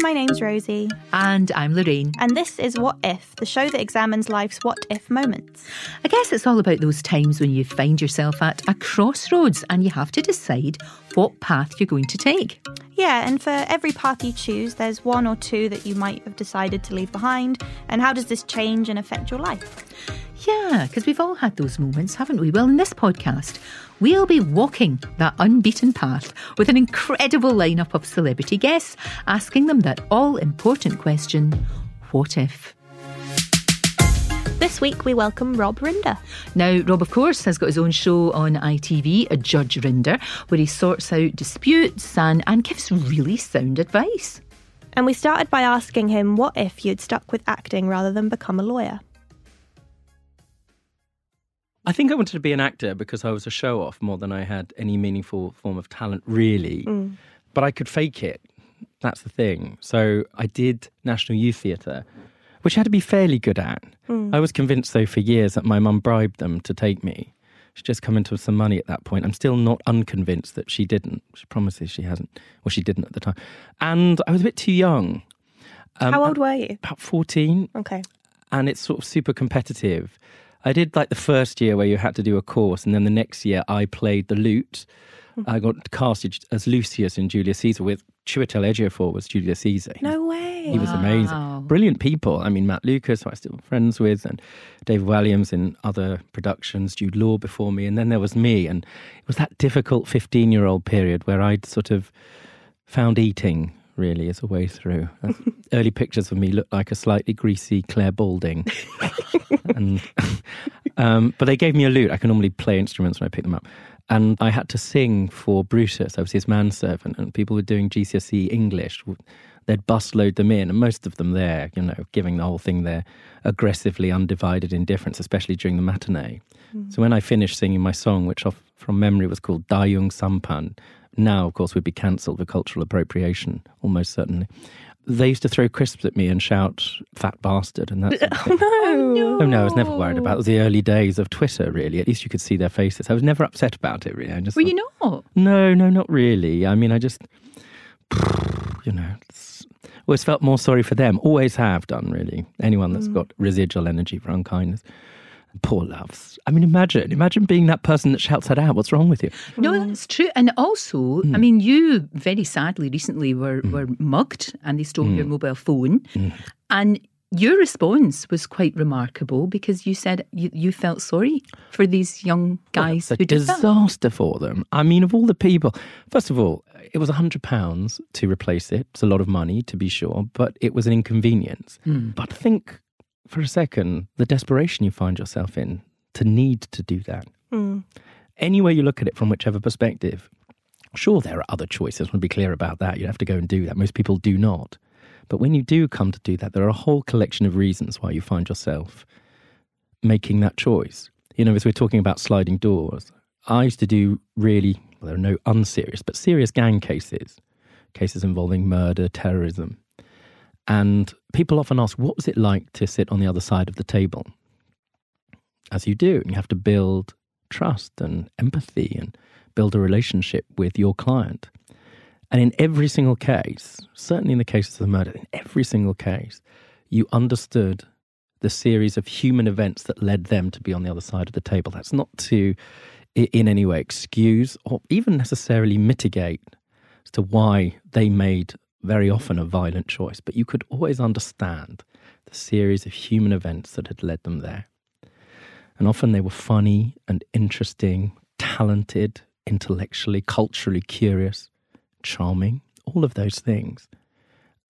my name's Rosie. And I'm Lorraine. And this is What If, the show that examines life's what if moments. I guess it's all about those times when you find yourself at a crossroads and you have to decide what path you're going to take. Yeah, and for every path you choose, there's one or two that you might have decided to leave behind. And how does this change and affect your life? Yeah, because we've all had those moments, haven't we? Well, in this podcast, we'll be walking that unbeaten path with an incredible lineup of celebrity guests, asking them that all important question what if? This week we welcome Rob Rinder. Now, Rob, of course, has got his own show on ITV, A Judge Rinder, where he sorts out disputes and, and gives really sound advice. And we started by asking him what if you'd stuck with acting rather than become a lawyer? I think I wanted to be an actor because I was a show off more than I had any meaningful form of talent, really. Mm. But I could fake it. That's the thing. So I did National Youth Theatre, which I had to be fairly good at. Mm. I was convinced, though, for years that my mum bribed them to take me. She'd just come into some money at that point. I'm still not unconvinced that she didn't. She promises she hasn't. Well, she didn't at the time. And I was a bit too young. Um, How old were you? About 14. Okay. And it's sort of super competitive. I did like the first year where you had to do a course, and then the next year I played the lute. Mm-hmm. I got casted as Lucius in Julius Caesar with Chiwetel Ejiofor was Julius Caesar. No way. He was wow. amazing. Brilliant people. I mean, Matt Lucas, who I'm still friends with, and David Walliams in other productions, Jude Law before me. And then there was me. And it was that difficult 15 year old period where I'd sort of found eating really as a way through. Early pictures of me look like a slightly greasy Clare Balding. and, um, but they gave me a lute. I can normally play instruments when I pick them up. And I had to sing for Brutus. I was his manservant, and people were doing GCSE English. They'd busload them in, and most of them there, you know, giving the whole thing their aggressively undivided indifference, especially during the matinee. Mm. So when I finished singing my song, which off from memory was called Dayung Sampan, now, of course, would be cancelled for cultural appropriation, almost certainly. They used to throw crisps at me and shout "fat bastard," and that's. oh, no. oh no! I was never worried about. It. it was the early days of Twitter. Really, at least you could see their faces. I was never upset about it. Really, I just. Were thought, you not? No, no, not really. I mean, I just, you know, always felt more sorry for them. Always have done. Really, anyone that's mm. got residual energy for unkindness. Poor loves. I mean, imagine, imagine being that person that shouts that out. What's wrong with you? No, that's true. And also, mm. I mean, you very sadly recently were, mm. were mugged and they stole mm. your mobile phone. Hmm. And your response was quite remarkable because you said you, you felt sorry for these young guys well, who did disaster for them. I mean, of all the people, first of all, it was hundred pounds to replace it. It's a lot of money to be sure, but it was an inconvenience. Mm. But think for a second the desperation you find yourself in to need to do that. Mm. Any way you look at it from whichever perspective, sure, there are other choices. I want to be clear about that. You have to go and do that. Most people do not. But when you do come to do that, there are a whole collection of reasons why you find yourself making that choice. You know, as we're talking about sliding doors, I used to do really, well, there are no unserious, but serious gang cases, cases involving murder, terrorism. And people often ask, what was it like to sit on the other side of the table? As you do, and you have to build trust and empathy and build a relationship with your client. And in every single case, certainly in the cases of the murder, in every single case, you understood the series of human events that led them to be on the other side of the table. That's not to in any way excuse or even necessarily mitigate as to why they made very often a violent choice, but you could always understand the series of human events that had led them there. And often they were funny and interesting, talented, intellectually, culturally curious, charming, all of those things.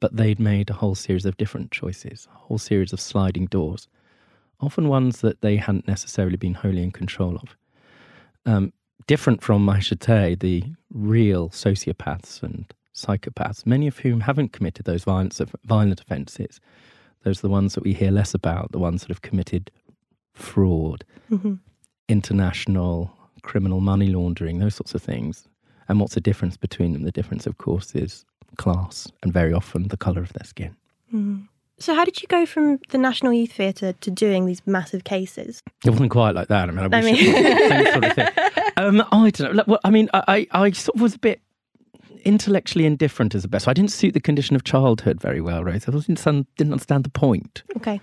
But they'd made a whole series of different choices, a whole series of sliding doors, often ones that they hadn't necessarily been wholly in control of. Um, different from, I should say, the real sociopaths and psychopaths, many of whom haven't committed those violent, violent offences. Those are the ones that we hear less about, the ones that have committed fraud, mm-hmm. international criminal money laundering, those sorts of things. And what's the difference between them? The difference, of course, is class and very often the colour of their skin. Mm-hmm. So, how did you go from the National Youth Theatre to doing these massive cases? It wasn't quite like that. I mean, I, I mean... sort of thing. Um, I don't know. Well, I mean, I, I, I sort of was a bit intellectually indifferent is the best. So I didn't suit the condition of childhood very well, Rose. I didn't understand, didn't understand the point. Okay.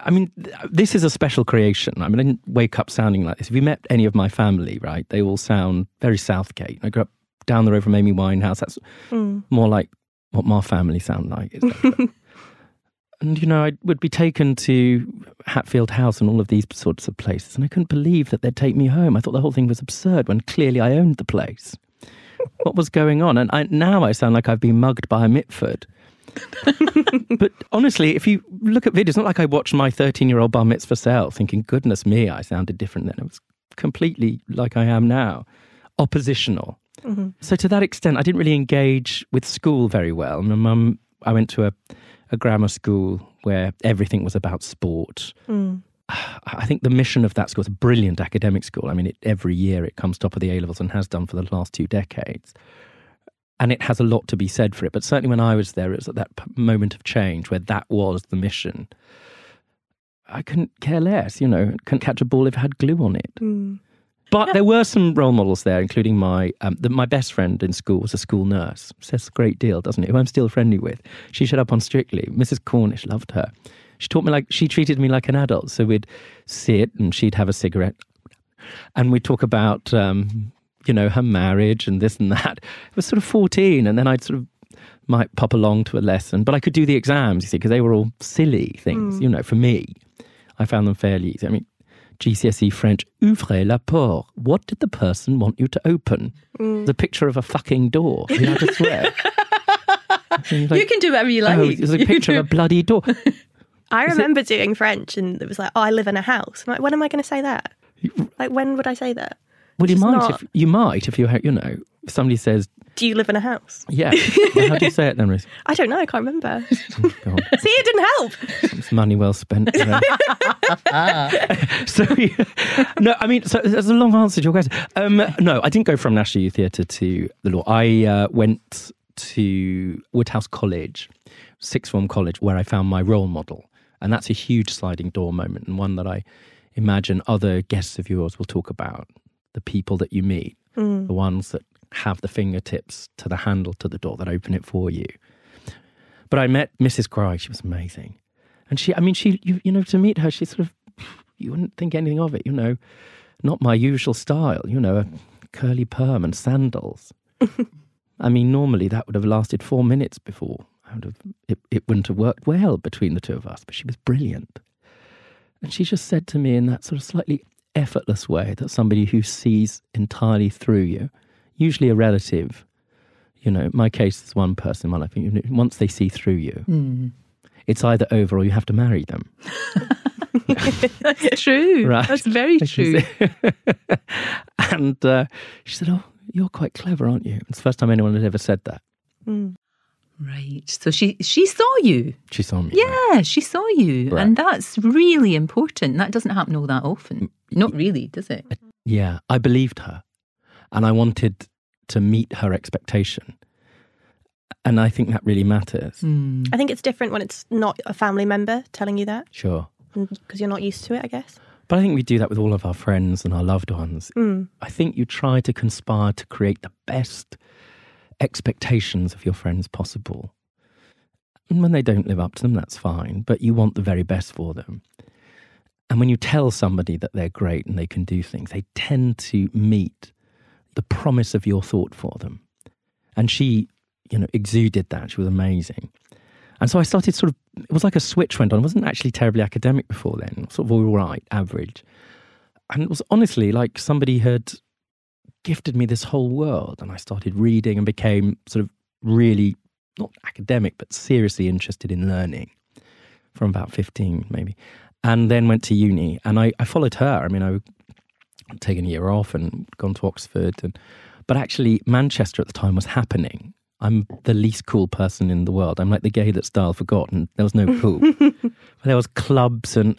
I mean, this is a special creation. I mean, I didn't wake up sounding like this. If you met any of my family, right, they all sound very Southgate. I grew up down the road from Amy Winehouse. That's hmm. more like what my family sound like- and, you know, I would be taken to Hatfield House and all of these sorts of places, and I couldn't believe that they'd take me home. I thought the whole thing was absurd when clearly I owned the place. What was going on? And I, now I sound like I've been mugged by a Mitford. but honestly, if you look at videos, it's not like I watched my 13 year old bar mitzvah cell thinking, goodness me, I sounded different then. It was completely like I am now, oppositional. Mm-hmm. So to that extent, I didn't really engage with school very well. My mum, I went to a, a grammar school where everything was about sport. Mm. I think the mission of that school is a brilliant academic school. I mean, it, every year it comes top of the A levels and has done for the last two decades. And it has a lot to be said for it. But certainly when I was there, it was at that moment of change where that was the mission. I couldn't care less, you know, couldn't catch a ball if it had glue on it. But there were some role models there, including my um, the, my best friend in school was a school nurse. Says a great deal, doesn't it? Who I'm still friendly with. She showed up on Strictly. Mrs. Cornish loved her. She taught me like she treated me like an adult. So we'd sit and she'd have a cigarette, and we'd talk about um, you know her marriage and this and that. It was sort of 14, and then I'd sort of might pop along to a lesson, but I could do the exams, you see, because they were all silly things. You know, for me, I found them fairly easy. I mean. GCSE French, ouvrez la porte. What did the person want you to open? The picture of a fucking door. You had to swear. You're like, you can do whatever you like. oh, it's a picture of a bloody door. I remember doing French and it was like, oh, I live in a house. I'm like, when am I going to say that? Like, when would I say that? Well, you might, not- if you might, if you, you know, if somebody says, Do you live in a house? yeah. Well, how do you say it then, Ruth? I don't know. I can't remember. God, See, it didn't help. it's money well spent. know. so, yeah. no, I mean, so there's a long answer to your question. Um, no, I didn't go from National Youth Theatre to the law. I uh, went to Woodhouse College, sixth form college, where I found my role model. And that's a huge sliding door moment and one that I imagine other guests of yours will talk about. The people that you meet, mm. the ones that have the fingertips to the handle to the door that open it for you. But I met Mrs. Cry. She was amazing. And she, I mean, she, you, you know, to meet her, she sort of, you wouldn't think anything of it, you know, not my usual style, you know, a curly perm and sandals. I mean, normally that would have lasted four minutes before I would have, it, it wouldn't have worked well between the two of us, but she was brilliant. And she just said to me in that sort of slightly effortless way that somebody who sees entirely through you, usually a relative, you know, my case is one person in my life, once they see through you, it's either over or you have to marry them. That's true. Right. That's very true. and uh, she said, Oh, you're quite clever, aren't you? It's the first time anyone had ever said that. Right. So she she saw you. She saw me. Yeah, she saw you. Right. And that's really important. That doesn't happen all that often. Not really, does it? Yeah, I believed her. And I wanted to meet her expectation. And I think that really matters. Hmm. I think it's different when it's not a family member telling you that Sure. because you're not used to it, I guess. But I think we do that with all of our friends and our loved ones. Hmm. I think you try to conspire to create the best expectations of your friends possible. And when they don't live up to them, that's fine, but you want the very best for them. And when you tell somebody that they're great and they can do things, they tend to meet the promise of your thought for them. And she, you know, exuded that. She was amazing. And so I started sort of, it was like a switch went on. I wasn't actually terribly academic before then, sort of all right, average. And it was honestly like somebody had gifted me this whole world. And I started reading and became sort of really, not academic, but seriously interested in learning from about 15, maybe. And then went to uni and I, I followed her. I mean, I had taken a year off and gone to Oxford. And, but actually, Manchester at the time was happening. I'm the least cool person in the world. I'm like the gay that's style forgotten. There was no cool. but there was clubs and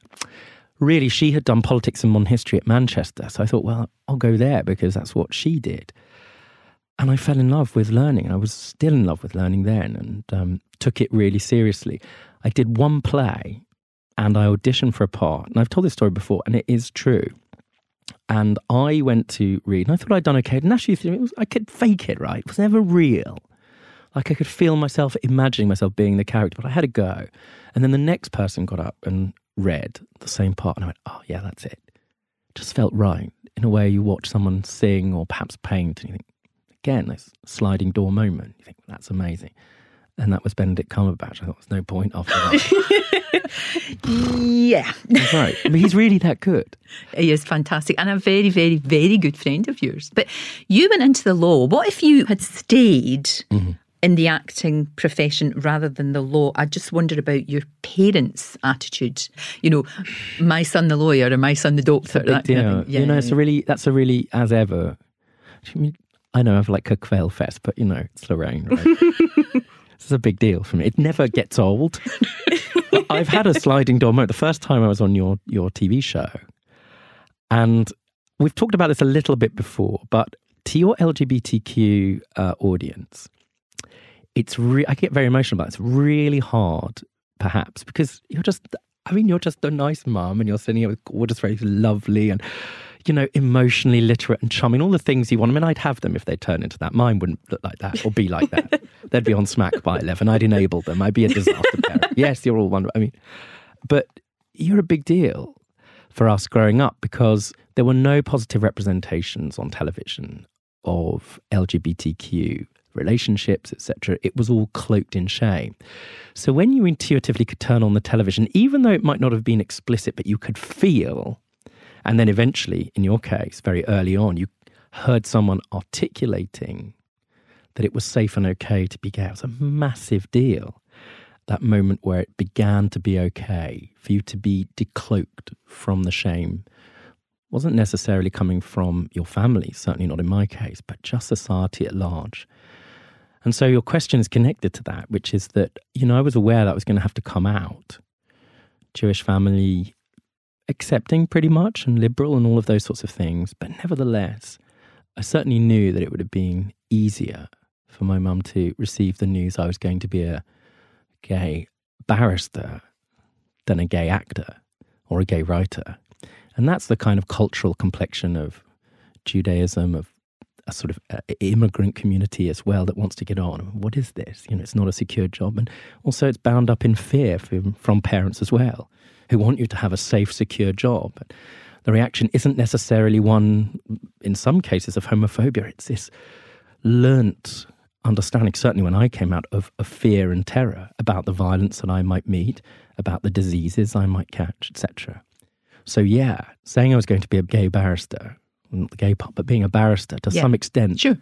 really she had done politics and modern history at Manchester. So I thought, well, I'll go there because that's what she did. And I fell in love with learning. I was still in love with learning then and um, took it really seriously. I did one play and I auditioned for a part. And I've told this story before, and it is true. And I went to read, and I thought I'd done okay. And actually, was, I could fake it, right? It was never real. Like I could feel myself imagining myself being the character, but I had to go. And then the next person got up and read the same part, and I went, "Oh yeah, that's it." Just felt right in a way you watch someone sing or perhaps paint, and you think, again, this sliding door moment. You think that's amazing, and that was Benedict Cumberbatch. I thought there's no point after that. Yeah. That's right. I mean, he's really that good. He is fantastic and a very, very, very good friend of yours. But you went into the law. What if you had stayed mm-hmm. In the acting profession rather than the law? I just wonder about your parents' attitude. You know, my son the lawyer or my son the doctor. That kind of thing. You know, it's a really that's a really as ever. I mean, I know I've like a quail fest, but you know, it's Lorraine, right? this is a big deal for me. It never gets old. I've had a sliding door moment. The first time I was on your your TV show, and we've talked about this a little bit before, but to your LGBTQ uh, audience, it's re- I get very emotional about it. It's really hard, perhaps, because you're just. I mean, you're just a nice mum, and you're sitting here with gorgeous, very lovely, and you know, emotionally literate and charming. All the things you want. I mean, I'd have them if they turn into that. Mine wouldn't look like that or be like that. They'd be on smack by eleven. I'd enable them. I'd be a disaster parent. Yes, you're all wonderful. I mean, but you're a big deal for us growing up because there were no positive representations on television of LGBTQ relationships, etc. It was all cloaked in shame. So when you intuitively could turn on the television, even though it might not have been explicit, but you could feel, and then eventually, in your case, very early on, you heard someone articulating that it was safe and okay to be gay. It was a massive deal. That moment where it began to be okay for you to be decloaked from the shame wasn't necessarily coming from your family, certainly not in my case, but just society at large. And so your question is connected to that, which is that, you know, I was aware that was going to have to come out. Jewish family accepting pretty much and liberal and all of those sorts of things. But nevertheless, I certainly knew that it would have been easier for my mum to receive the news I was going to be a gay barrister than a gay actor or a gay writer. And that's the kind of cultural complexion of Judaism, of a sort of uh, immigrant community as well that wants to get on. What is this? You know, it's not a secure job. And also, it's bound up in fear from, from parents as well, who want you to have a safe, secure job. But the reaction isn't necessarily one, in some cases, of homophobia. It's this learnt understanding, certainly when I came out, of, of fear and terror about the violence that I might meet, about the diseases I might catch, etc. So, yeah, saying I was going to be a gay barrister, gay part, but being a barrister to Yeah. some extent Sure.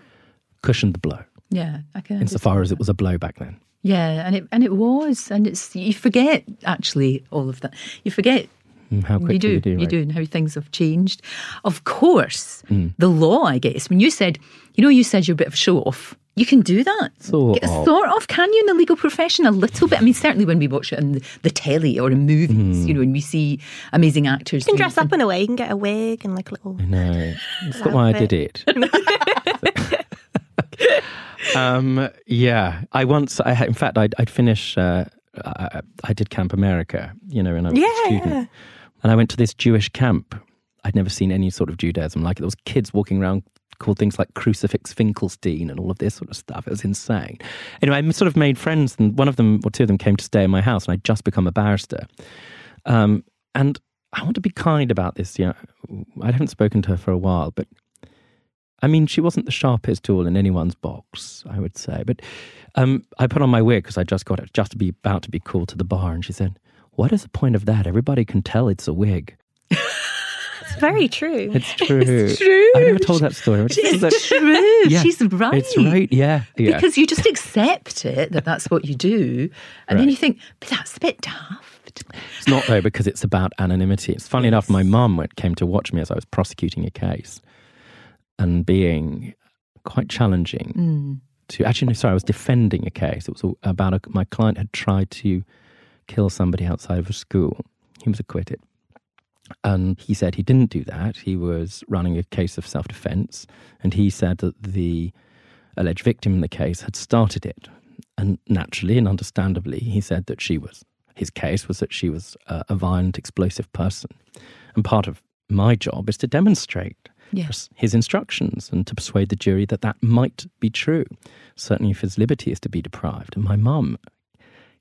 cushioned the blow, Yeah, I can. insofar as it was a blow back then. Yeah, and it and it was, and it's you forget actually all of that. You forget Mm, How quickly you do, you do. you right? do, and how things have changed. Of course, Mm. the law. I guess when you said, you know, you said you're a bit of a show off. You can do that. Sort Get- of. Sort of. Can you in the legal profession a little bit? I mean, certainly when we watch it on the, the telly or in movies, Mm. you know, and we see amazing actors. You can doing dress up in a way. You can get a wig and like a little. No, that's not why I did it. um, yeah, I once, I had, in fact, I'd, I'd finish, uh, I, I did Camp America, you know, when I was Yeah, a student. And I went to this Jewish camp. I'd never seen any sort of Judaism like it. There was kids walking around called things like Crucifix Finkelstein and all of this sort of stuff. It was insane. Anyway, I sort of made friends, and one of them or two of them came to stay in my house, and I'd just become a barrister. Um, and I want to be kind about this. You know, I haven't spoken to her for a while, but I mean, she wasn't the sharpest tool in anyone's box, I would say. But um, I put on my wig because I just got it, just to be about to be called to the bar, and she said, "What is the point of that? Everybody can tell it's a wig." It's very true. It's true. true. I never told that story. It's that- true. Yeah, She's right. It's right. Yeah. Yeah. Because you just accept it that that's what you do, and then you think, but that's a bit daft. It's not though because it's about anonymity. It's funny enough. My mum came to watch me as I was prosecuting a case, and being quite challenging Mm. to. Actually, no, sorry, I was defending a case. It was about a, my client had tried to kill somebody outside of a school. He was acquitted, and he said he didn't do that. He was running a case of self-defense, and he said that the alleged victim in the case had started it. And naturally and understandably, he said that she was, his case was that she was a, violent, explosive person. And part of my job is to demonstrate Yeah. his instructions and to persuade the jury that that might be true. Certainly, if his liberty is to be deprived. And my mum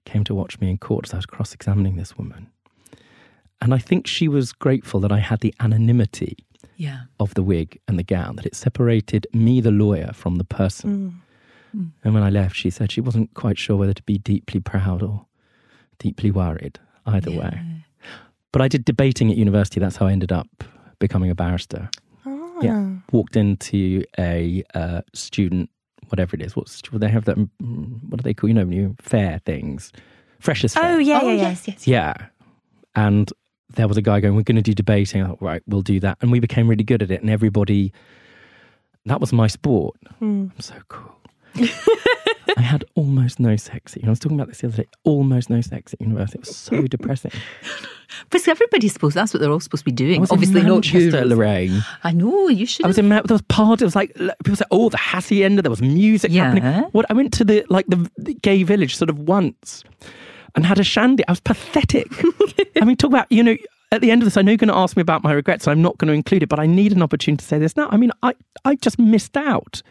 came to watch me in court as I was cross examining this woman. And I think she was grateful that I had the anonymity Yeah. of the wig and the gown, that it separated me, the lawyer, from the person. And when I left, she said she wasn't quite sure whether to be deeply proud or deeply worried, either way. But I did debating at university. That's how I ended up becoming a barrister. Oh. Yeah. Walked into a uh, student, whatever it is. What's well, they have that? mm, What do they call? You know, when you fair things, freshers. Fair. Oh, yeah, oh, yeah, yeah. yes, yes. Yeah. And there was a guy going, We're going to do debating. I thought, right, we'll do that. And we became really good at it. And everybody, that was my sport. Hmm. I'm so cool. I had almost no sex. I was talking about this the other day. Almost no sex at university. It was so depressing. Because everybody supposed that's what they're all supposed to be doing. Obviously not Manchester, you. Lorraine. I know you should. I was in there was part. It was like people said, "Oh, the Haçienda." There was music Yeah. happening. What I went to the like the, the gay village sort of once, and had a shandy. I was pathetic. I mean, talk about you know. At the end of this, I know you're going to ask me about my regrets. So I'm not going to include it, but I need an opportunity to say this now. I mean, I I just missed out.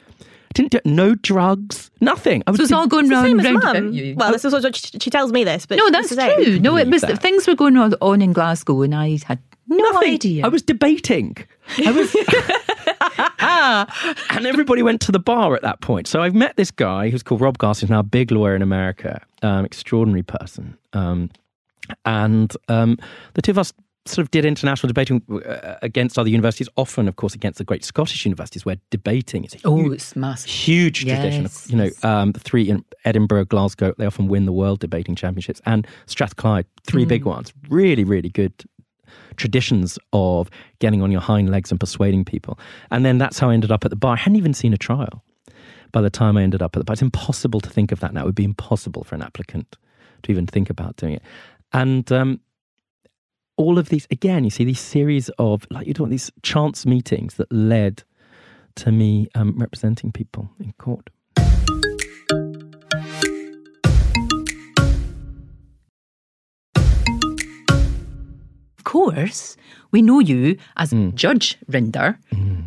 Didn't do no drugs, nothing. I was So it's all going round Same as round mum. Well, oh. this is what she, she tells me this, but no, that's true. No, it was things were going on, on in Glasgow, and I had no nothing. idea. I was debating. I was, and everybody went to the bar at that point. So I've met this guy who's called Rob who's now a big lawyer in America, um, extraordinary person, um, and um, the two of us sort of did international debating uh, against other universities, often, of course, against the great Scottish universities, where debating is a oh, huge, it's massive. huge tradition. You know, um, the three in Edinburgh, Glasgow, they often win the world debating championships, and Strathclyde, three Mm. big ones. Really, really good traditions of getting on your hind legs and persuading people. And then that's how I ended up at the bar. I hadn't even seen a trial by the time I ended up at the bar. It's impossible to think of that now. It would be impossible for an applicant to even think about doing it. And um, all of these, again, you see these series of, like you're talking, these chance meetings that led to me um, representing people in court. Course, we know you as Mm. Judge Rinder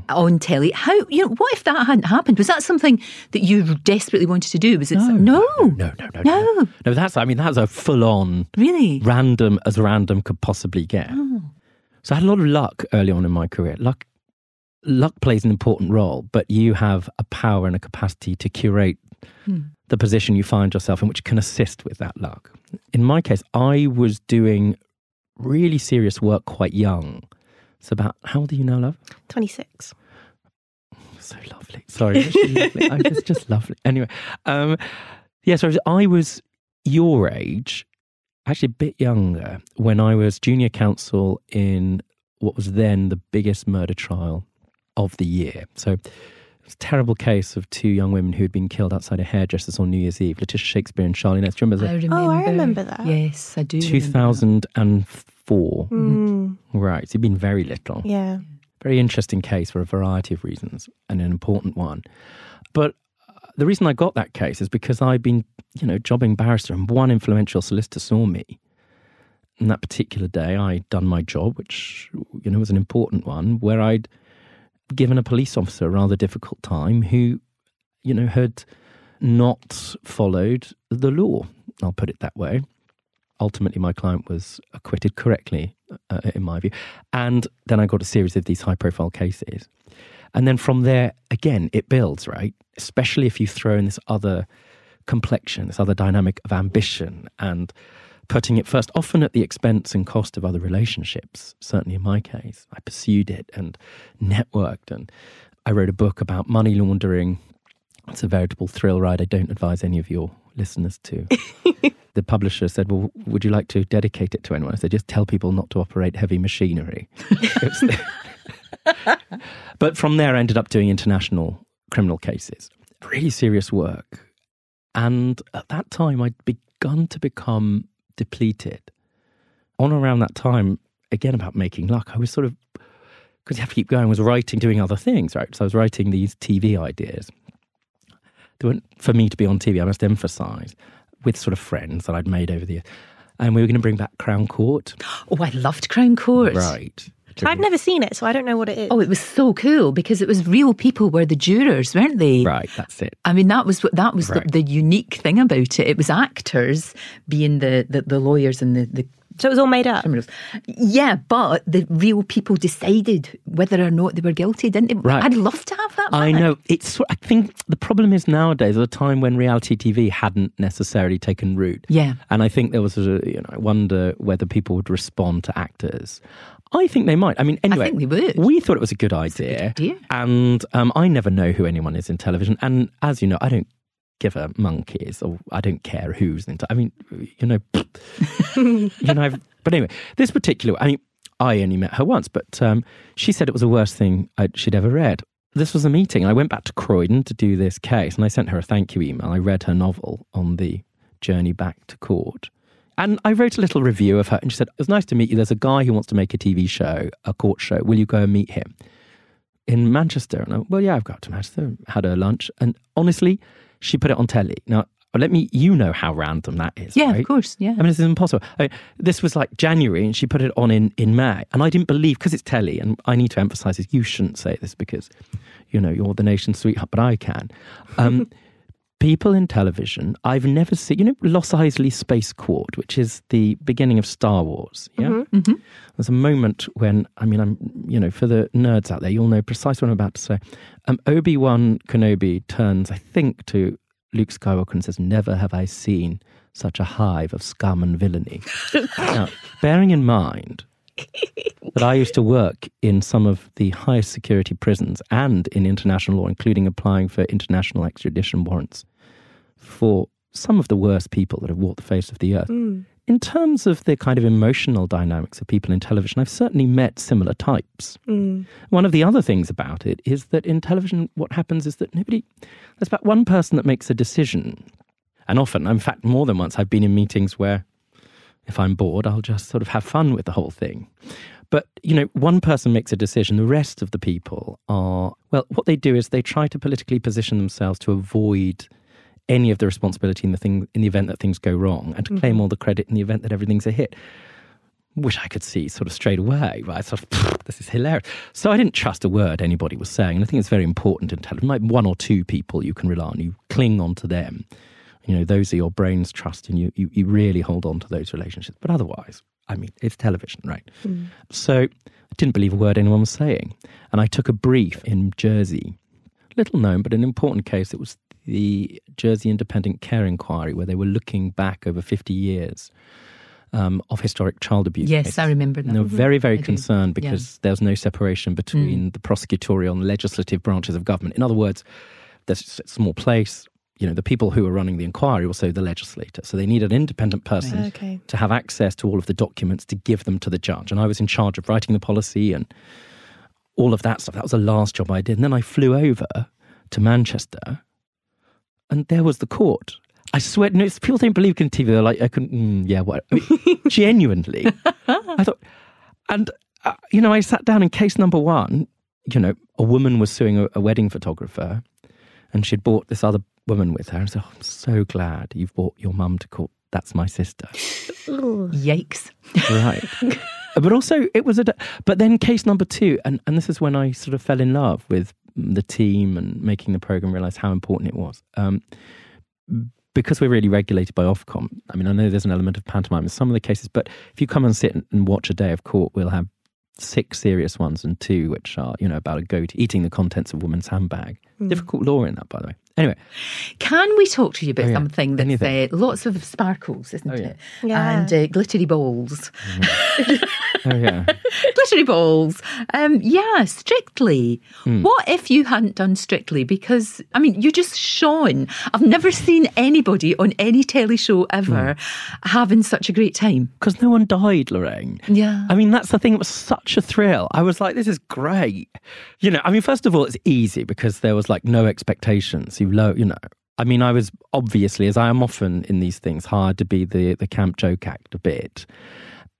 on telly. How you know? What if that hadn't happened? Was that something that you desperately wanted to do? Was it no? No, no, no, no. No. No, that's, I mean, that's a full on, Really? random as random could possibly get. Oh. So I had a lot of luck early on in my career. Luck, luck plays an important role, but you have a power and a capacity to curate Hmm. the position you find yourself in, which can assist with that luck. In my case, I was doing really serious work quite young. It's about how old are you now, love? 26. So lovely. Sorry, lovely. I- it's just lovely. Anyway, um, yeah. So I was your age, actually a bit younger, when I was junior counsel in what was then the biggest murder trial of the year. So it was a terrible case of two young women who had been killed outside a hairdresser's on New Year's Eve. Letisha Shakespeare and Charlene Ellis. Do you remember I that? remember. Oh, I remember that. Yes, I do. 2004. Mm, Right. So you've been very little. yeah. Very interesting case for a variety of reasons and an important one. But uh, the reason I got that case is because I'd been, you know, jobbing barrister and one influential solicitor saw me. And that particular day, I'd done my job, which, you know, was an important one, where I'd given a police officer a rather difficult time who, you know, had not followed the law. I'll put it that way. Ultimately, my client was acquitted correctly, uh, in my view. And then I got a series of these high profile cases. And then from there, again, it builds, right? Especially if you throw in this other complexion, this other dynamic of ambition and putting it first, often at the expense and cost of other relationships. Certainly in my case, I pursued it and networked. And I wrote a book about money laundering. It's a veritable thrill ride. I don't advise any of your listeners to. the publisher said, Well, would you like to dedicate it to anyone? I said, Just tell people not to operate heavy machinery. But from there, I ended up doing international criminal cases, really serious work. And at that time, I'd begun to become depleted. On around that time, again, about making luck, I was sort of, because you have to keep going, was writing, doing other things, right? So I was writing these TV ideas. They weren't for me to be on TV, I must emphasize, with sort of friends that I'd made over the years. And we were going to bring back Crown Court. Oh, I loved Crown Court. Right. Documentary. I've never seen it, so I don't know what it is. Oh, it was so cool because it was real people were the jurors, weren't they? Right, that's it. I mean, that was what that was Right. the, the unique thing about it. It was actors being the, the, the lawyers and the, the so it was all made up. criminals. Yeah, but the real people decided whether or not they were guilty, didn't they? Right. I'd love to have that. I know. It's. I think the problem is nowadays, at a time when reality TV hadn't necessarily taken root. Yeah. And I think there was a, you know, I wonder whether people would respond to actors. I think they might. I mean, anyway, think they would. We thought it was a good idea. idea. And um, I never know who anyone is in television. And as you know, I don't give a monkeys or I don't care who's in. I mean, you know, you know. I've, but anyway, this particular. I mean, I only met her once, but um, she said it was the worst thing I'd, she'd ever read. This was a meeting. I went back to Croydon to do this case, and I sent her a thank you email. I read her novel on the journey back to court. And I wrote a little review of her, and she said, It was nice to meet you. There's a guy who wants to make a TV show, a court show. Will you go and meet him? In Manchester. And I went, Well, yeah, I've got to Manchester, had her lunch. And honestly, she put it on telly. Now, let me, you know how random that is. Yeah, right? of course. Yeah. I mean, this is impossible. I mean, this was like January, and she put it on in, in May. And I didn't believe, because it's telly, and I need to emphasize this, you shouldn't say this because, you know, you're the nation's sweetheart, but I can. Um, people in television, I've never seen, you know, Mos Eisley Spaceport, which is the beginning of Star Wars. Yeah. There's a moment when, I mean, I'm, you know, for the nerds out there, you'll know precisely what I'm about to say. Um, Obi Wan Kenobi turns, I think, to Luke Skywalker and says, Never have I seen such a hive of scum and villainy. now, bearing in mind that I used to work in some of the highest security prisons and in international law, including applying for international extradition warrants for some of the worst people that have walked the face of the earth. Hmm. In terms of the kind of emotional dynamics of people in television, I've certainly met similar types. Hmm. One of the other things about it is that in television, what happens is that nobody, there's about one person that makes a decision. And often, in fact, more than once, I've been in meetings where if I'm bored, I'll just sort of have fun with the whole thing. But, you know, one person makes a decision, the rest of the people are, well, what they do is they try to politically position themselves to avoid any of the responsibility in the thing in the event that things go wrong and to mm-hmm. claim all the credit in the event that everything's a hit. Which I could see sort of straight away, right? Sort of, this is hilarious. So I didn't trust a word anybody was saying. And I think it's very important in television. Like one or two people you can rely on, you cling on to them. You know, those are your brain's trust and you, you, you really hold on to those relationships. But otherwise, I mean, it's television, right? Hmm. So I didn't believe a word anyone was saying. And I took a brief in Jersey, little known, but an important case. It was the Jersey Independent Care Inquiry, where they were looking back over 50 years um, of historic child abuse. Yes, cases. I remember that. And they were mm-hmm. very, very I do. concerned Yeah. because there was no separation between mm. the prosecutorial and legislative branches of government. In other words, there's a small place. You know, the people who are running the inquiry were also the legislator. So they need an independent person Okay. to have access to all of the documents to give them to the judge. And I was in charge of writing the policy and all of that stuff. That was the last job I did. And then I flew over to Manchester and there was the court. I swear, no, it's- people don't believe in TV. They're like, I couldn't, mm, yeah, what? I mean, genuinely. I thought, and, uh, you know, I sat down in case number one, you know, a woman was suing a, a wedding photographer and she'd bought this other woman with her and said, oh, I'm so glad you've brought your mum to court. That's my sister. Yikes. Right. but also, it was a. But then, case number two, and, and this is when I sort of fell in love with the team and making the program realize how important it was. Um, because we're really regulated by Ofcom. I mean, I know there's an element of pantomime in some of the cases, but if you come and sit and watch a day of court, we'll have six serious ones and two which are, you know, about a goat eating the contents of a woman's handbag. Difficult law in that, by the way. Anyway, Can we talk to you about Oh, yeah. something that's uh, lots of sparkles, isn't Oh, yeah. it? Yeah. And uh, glittery balls. oh yeah. glittery balls. Um, yeah, strictly. Hmm. What if you hadn't done strictly? Because I mean, you just shone. I've never seen anybody on any telly show ever Hmm. having such a great time. Because no one died, Lorraine. Yeah. I mean, that's the thing. It was such a thrill. I was like, this is great. You know, I mean, first of all, it's easy because there was like no expectations. You low, you know. I mean, I was obviously, as I am often in these things, hired to be the the camp joke act a bit,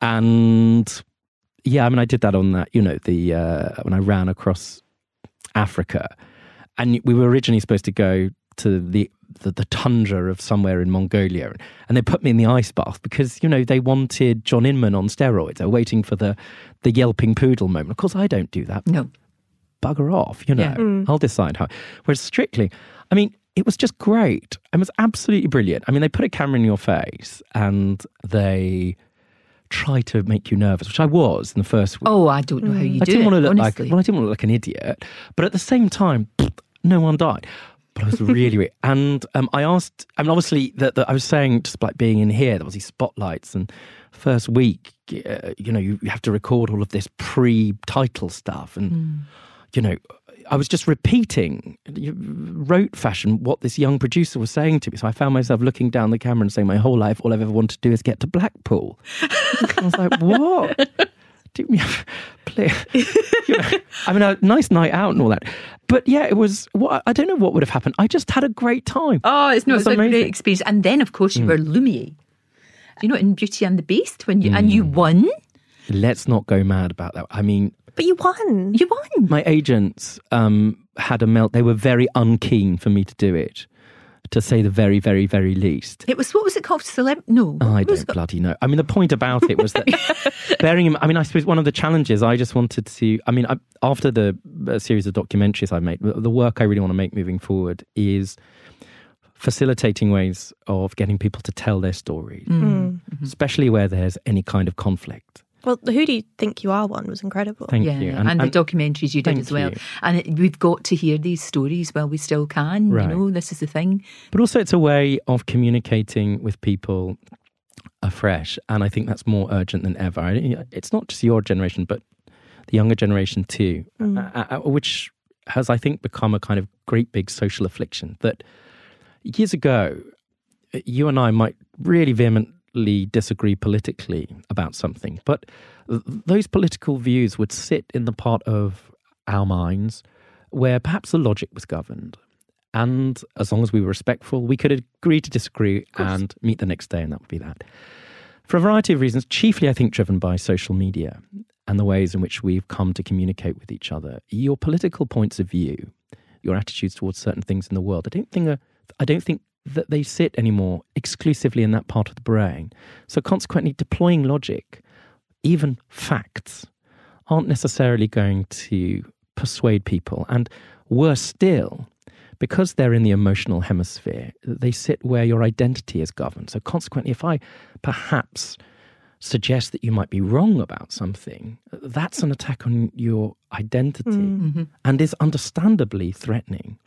and yeah, I mean, I did that on that. You know, the uh, when I ran across Africa, and we were originally supposed to go to the, the the tundra of somewhere in Mongolia, and they put me in the ice bath because you know they wanted John Inman on steroids. They're waiting for the the yelping poodle moment. Of course, I don't do that. No. Bugger off, you know. Yeah. I'll decide how. Whereas strictly, I mean, it was just great. It was absolutely brilliant. I mean, they put a camera in your face and they try to make you nervous, which I was in the first week. Oh, I don't know how you I do didn't it. want to look honestly. like well, I didn't want to look like an idiot, but at the same time, no one died. But I was really, really and um, I asked. I mean, obviously, that that I was saying just like being in here, there was these spotlights, and first week, uh, you know, you, you have to record all of this pre-title stuff, and Hmm. You know. I was just repeating, rote fashion, what this young producer was saying to me. So I found myself looking down the camera and saying, "My whole life, all I've ever wanted to do is get to Blackpool." I was like, "What?" do me play. You know, I mean, a nice night out and all that. But yeah, it was. What I don't know what would have happened. I just had a great time. Oh, it's not It a great experience. And then, of course, you mm. were Lumiere. You know, in Beauty and the Beast, when you and you mm. won. Let's not go mad about that. I mean, But you won. You won. my agents um, had a melt. They were very unkeen for me to do it, to say the very, very, very least. It was what was it called? Celeb? No, I don't it- bloody know. I mean, the point about it was that bearing in I mean, I suppose one of the challenges I just wanted to, I mean, I, after the uh, series of documentaries I made, the the work I really want to make moving forward is facilitating ways of getting people to tell their stories, Mm. especially where there's any kind of conflict. Well, the Who Do You Think You Are one was incredible. Thank yeah, you. and, the documentaries you did as well. you. And it, we've got to hear these stories while we still can. Right. You know, this is the thing. But also, it's a way of communicating with people afresh. And I think that's more urgent than ever. It's not just your generation, but the younger generation too, uh, uh, which has, I think, become a kind of great big social affliction. That years ago, you and I might really vehemently disagree politically about something, but th- those political views would sit in the part of our minds where perhaps the logic was governed. And as long as we were respectful, we could agree to disagree and meet the next day, and that would be that. For a variety of reasons, chiefly, I think, driven by social media and the ways in which we've come to communicate with each other, your political points of view, your attitudes towards certain things in the world, I don't think are, I don't think that they sit anymore exclusively in that part of the brain. So consequently, deploying logic, even facts, aren't necessarily going to persuade people. And worse still, because they're in the emotional hemisphere, they sit where your identity is governed. So consequently, if I perhaps suggest that you might be wrong about something, that's an attack on your identity mm-hmm. and is understandably threatening.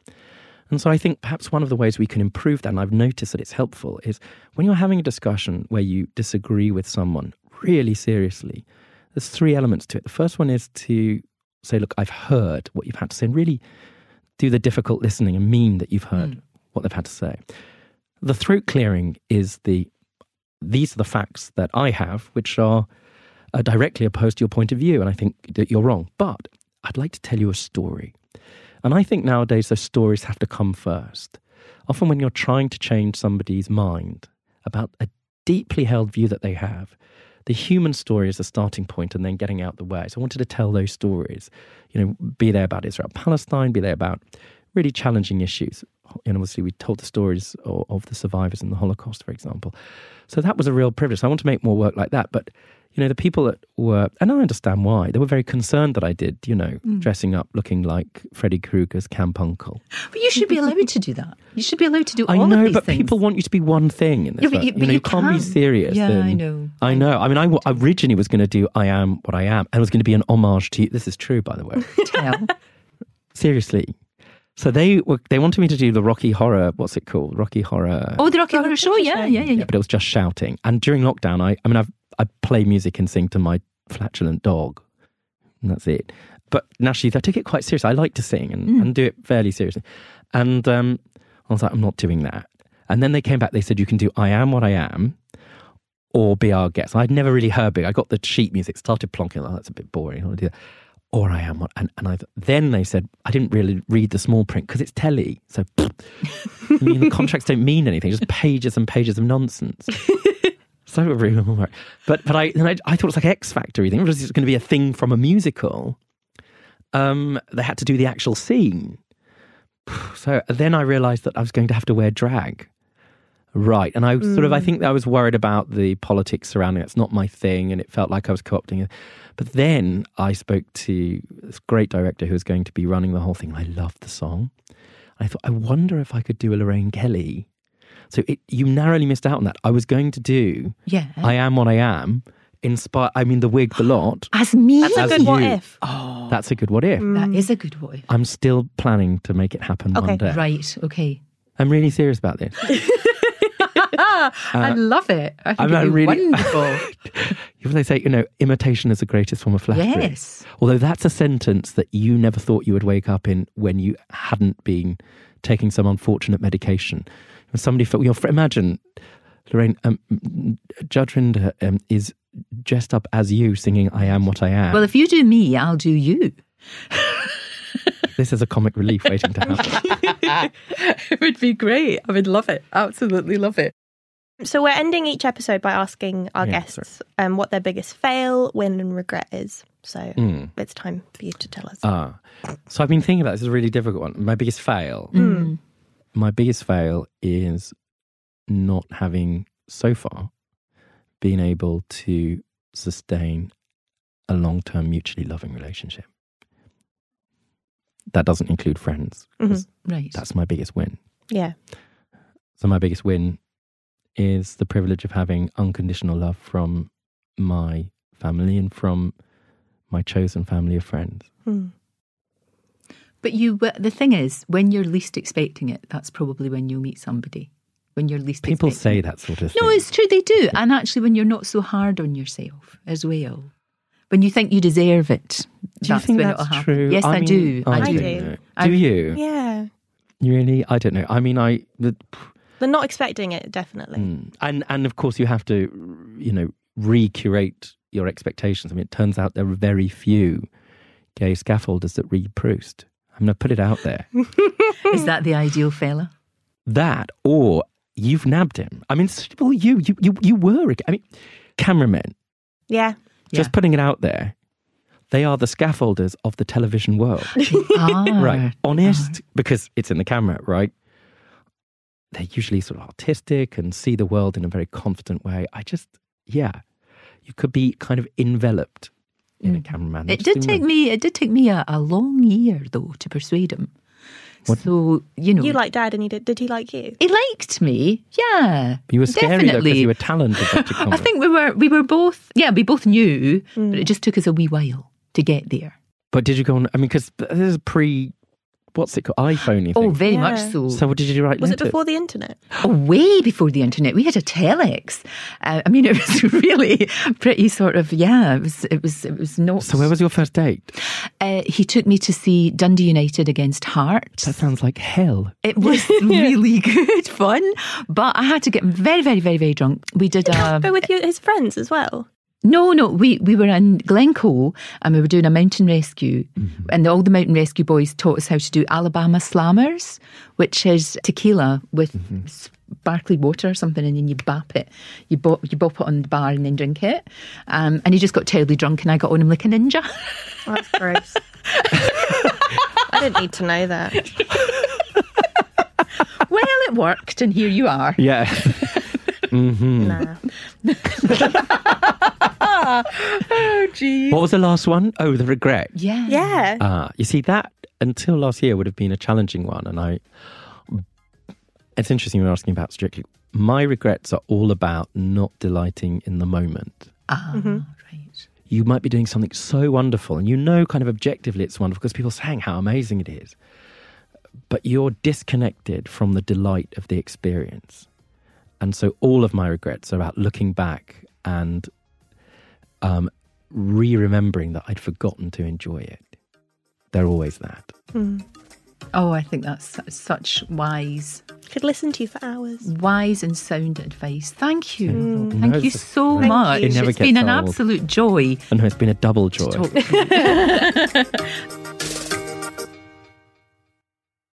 And so I think perhaps one of the ways we can improve that, and I've noticed that it's helpful, is when you're having a discussion where you disagree with someone really seriously, there's three elements to it. The first one is to say, look, I've heard what you've had to say, and really do the difficult listening and mean that you've heard what they've had to say. The throat clearing is the these are the facts that I have, which are uh, directly opposed to your point of view, and I think that you're wrong. But I'd like to tell you a story. And I think nowadays those stories have to come first. Often, when you're trying to change somebody's mind about a deeply held view that they have, the human story is the starting point and then getting out the way. So I wanted to tell those stories, you know, be there about Israel Palestine, be there about really challenging issues. And obviously, we told the stories of, of the survivors in the Holocaust, for example. So that was a real privilege. I want to make more work like that. But, you know, the people that were, and I understand why, they were very concerned that I did, you know, mm. dressing up looking like Freddy Krueger's camp uncle. But you should be allowed to do that. You should be allowed to do I all know, of these but things. people want you to be one thing in this. Yeah, but you- you know, you can't be serious. Yeah, I know. I know. I mean, I w- originally was going to do "I Am What I Am" and it was going to be an homage to you. This is true, by the way. Tell. Seriously. So they were they wanted me to do the Rocky Horror. What's it called? Rocky Horror. Oh, the Rocky Horror Show. Yeah, yeah, yeah, yeah. but it was just shouting. And during lockdown, I I mean, I've, I play music and sing to my flatulent dog, and that's it. But naturally, I took it quite seriously. I like to sing and, Mm. and do it fairly seriously. And um, I was like, I'm not doing that. And then they came back. They said, you can do "I Am What I Am." Or be our guest. I'd never really heard big. I got the sheet music, started plonking. Oh, that's a bit boring. I want to do that. Or I am what, and, and I. Then they said I didn't really read the small print because it's telly. So, I mean, the contracts don't mean anything. Just pages and pages of nonsense. So work. But but I then I, I thought it was like X Factor. Thing. It was going to be a thing from a musical. Um, they had to do the actual scene. so then I realized that I was going to have to wear drag. Right. And I was sort of, I think I was worried about the politics surrounding it. It's not my thing. And it felt like I was co opting it. But then I spoke to this great director who was going to be running the whole thing. I loved the song. I thought, I wonder if I could do a Lorraine Kelly. So it, you narrowly missed out on that. I was going to do Yeah. I Am What I Am, inspire, I mean, the wig, the lot. As me. That's a As good what you. if. oh, That's a good what if. that is a good one. I'm still planning to make it happen Okay. one day. Right. Okay. I'm really serious about this. I uh, love it. I think I'm it'd be really- wonderful. If they say, you know, imitation is the greatest form of flattery. yes. Although that's a sentence that you never thought you would wake up in when you hadn't been taking some unfortunate medication. When somebody, felt, your fr- imagine, Lorraine, um, Judge Rinder um, is dressed up as you singing I Am What I Am. Well, if you do me, I'll do you. this is a comic relief waiting to happen. it would be great. I would love it. Absolutely love it. So we're ending each episode by asking our Yeah, guests um, what their biggest fail, win, and regret is. So Mm. it's time for you to tell us. Ah, so I've been thinking about this. This is a really difficult one. My biggest fail. Mm. My biggest fail is not having so far been able to sustain a long-term mutually loving relationship. That doesn't include friends. 'cause Right. That's my biggest win. yeah. So my biggest win is the privilege of having unconditional love from my family and from my chosen family of friends. Hmm. But you, the thing is, when you're least expecting it, that's probably when you'll meet somebody. When you're least People expecting say it. that sort of thing. No, it's true. They do. And actually, when you're not so hard on yourself as well, when you think you deserve it, do you that's think when that's it'll happen. true? Yes, I, mean, do. I, I do. do. don't. I- Do you? Yeah. Really? I don't know. I mean, I the, They're not expecting it, definitely. mm, and and of course you have to, you know, recurate your expectations. I mean, it turns out there are very few gay scaffolders that read Proust. I'm going to put it out there. Is that the ideal fella? that or you've nabbed him. I mean, it's- well, you you you you were. I mean, cameramen. Yeah. Just Yeah. putting it out there. They are the scaffolders of the television world. ah, right honest because it's in the camera right they're usually sort of artistic and see the world in a very confident way i just yeah you could be kind of enveloped in a mm. cameraman They It did take that. me. It did take me a, a long year though to persuade him. So you know, You like dad and he did. Did he like you? he liked me. Yeah, you were scary though because you were talented I think we were. We were both. Yeah, we both knew, but it mm. just took us a wee while to get there. but did you go on i mean because this is pre what's it called iphone Oh, very much so. so what did you write Was it letters? before the internet? Oh, way before the internet, we had a telex. Uh, I mean, it was really pretty sort of yeah. It was. It was. It was not. so where was your first date Uh, he took me to see Dundee United against Hearts. that sounds like hell It was really good fun, but I had to get very, very, very, very drunk. We did a But with your, his friends as well. No, no. We we were in Glencoe and we were doing a mountain rescue, and all the mountain rescue boys taught us how to do Alabama Slammers, which is tequila with sparkly water or something, and then you bop it, you bop you bop it on the bar and then drink it. Um, and he just got terribly drunk, and I got on him like a ninja. Oh, that's gross. I didn't need to know that. well, it worked, and here you are. yeah hmm Nah. Oh, gee. what was the last one? Oh, the regret Yeah. Yeah. Ah, you see that until last year would have been a challenging one, and I. It's interesting you're asking about strictly. My regrets are all about not delighting in the moment. Ah, right. You might be doing something so wonderful, and you know, kind of objectively, it's wonderful because people are saying how amazing it is, but you're disconnected from the delight of the experience. And so, all of my regrets are about looking back and um, re-remembering that I'd forgotten to enjoy it. They're always that. Oh, I think that's such wise, Could listen to you for hours. wise and sound advice. Thank you. No, Thank you so Thank much. you. It never It's been gets an absolute joy And it's been a double joy.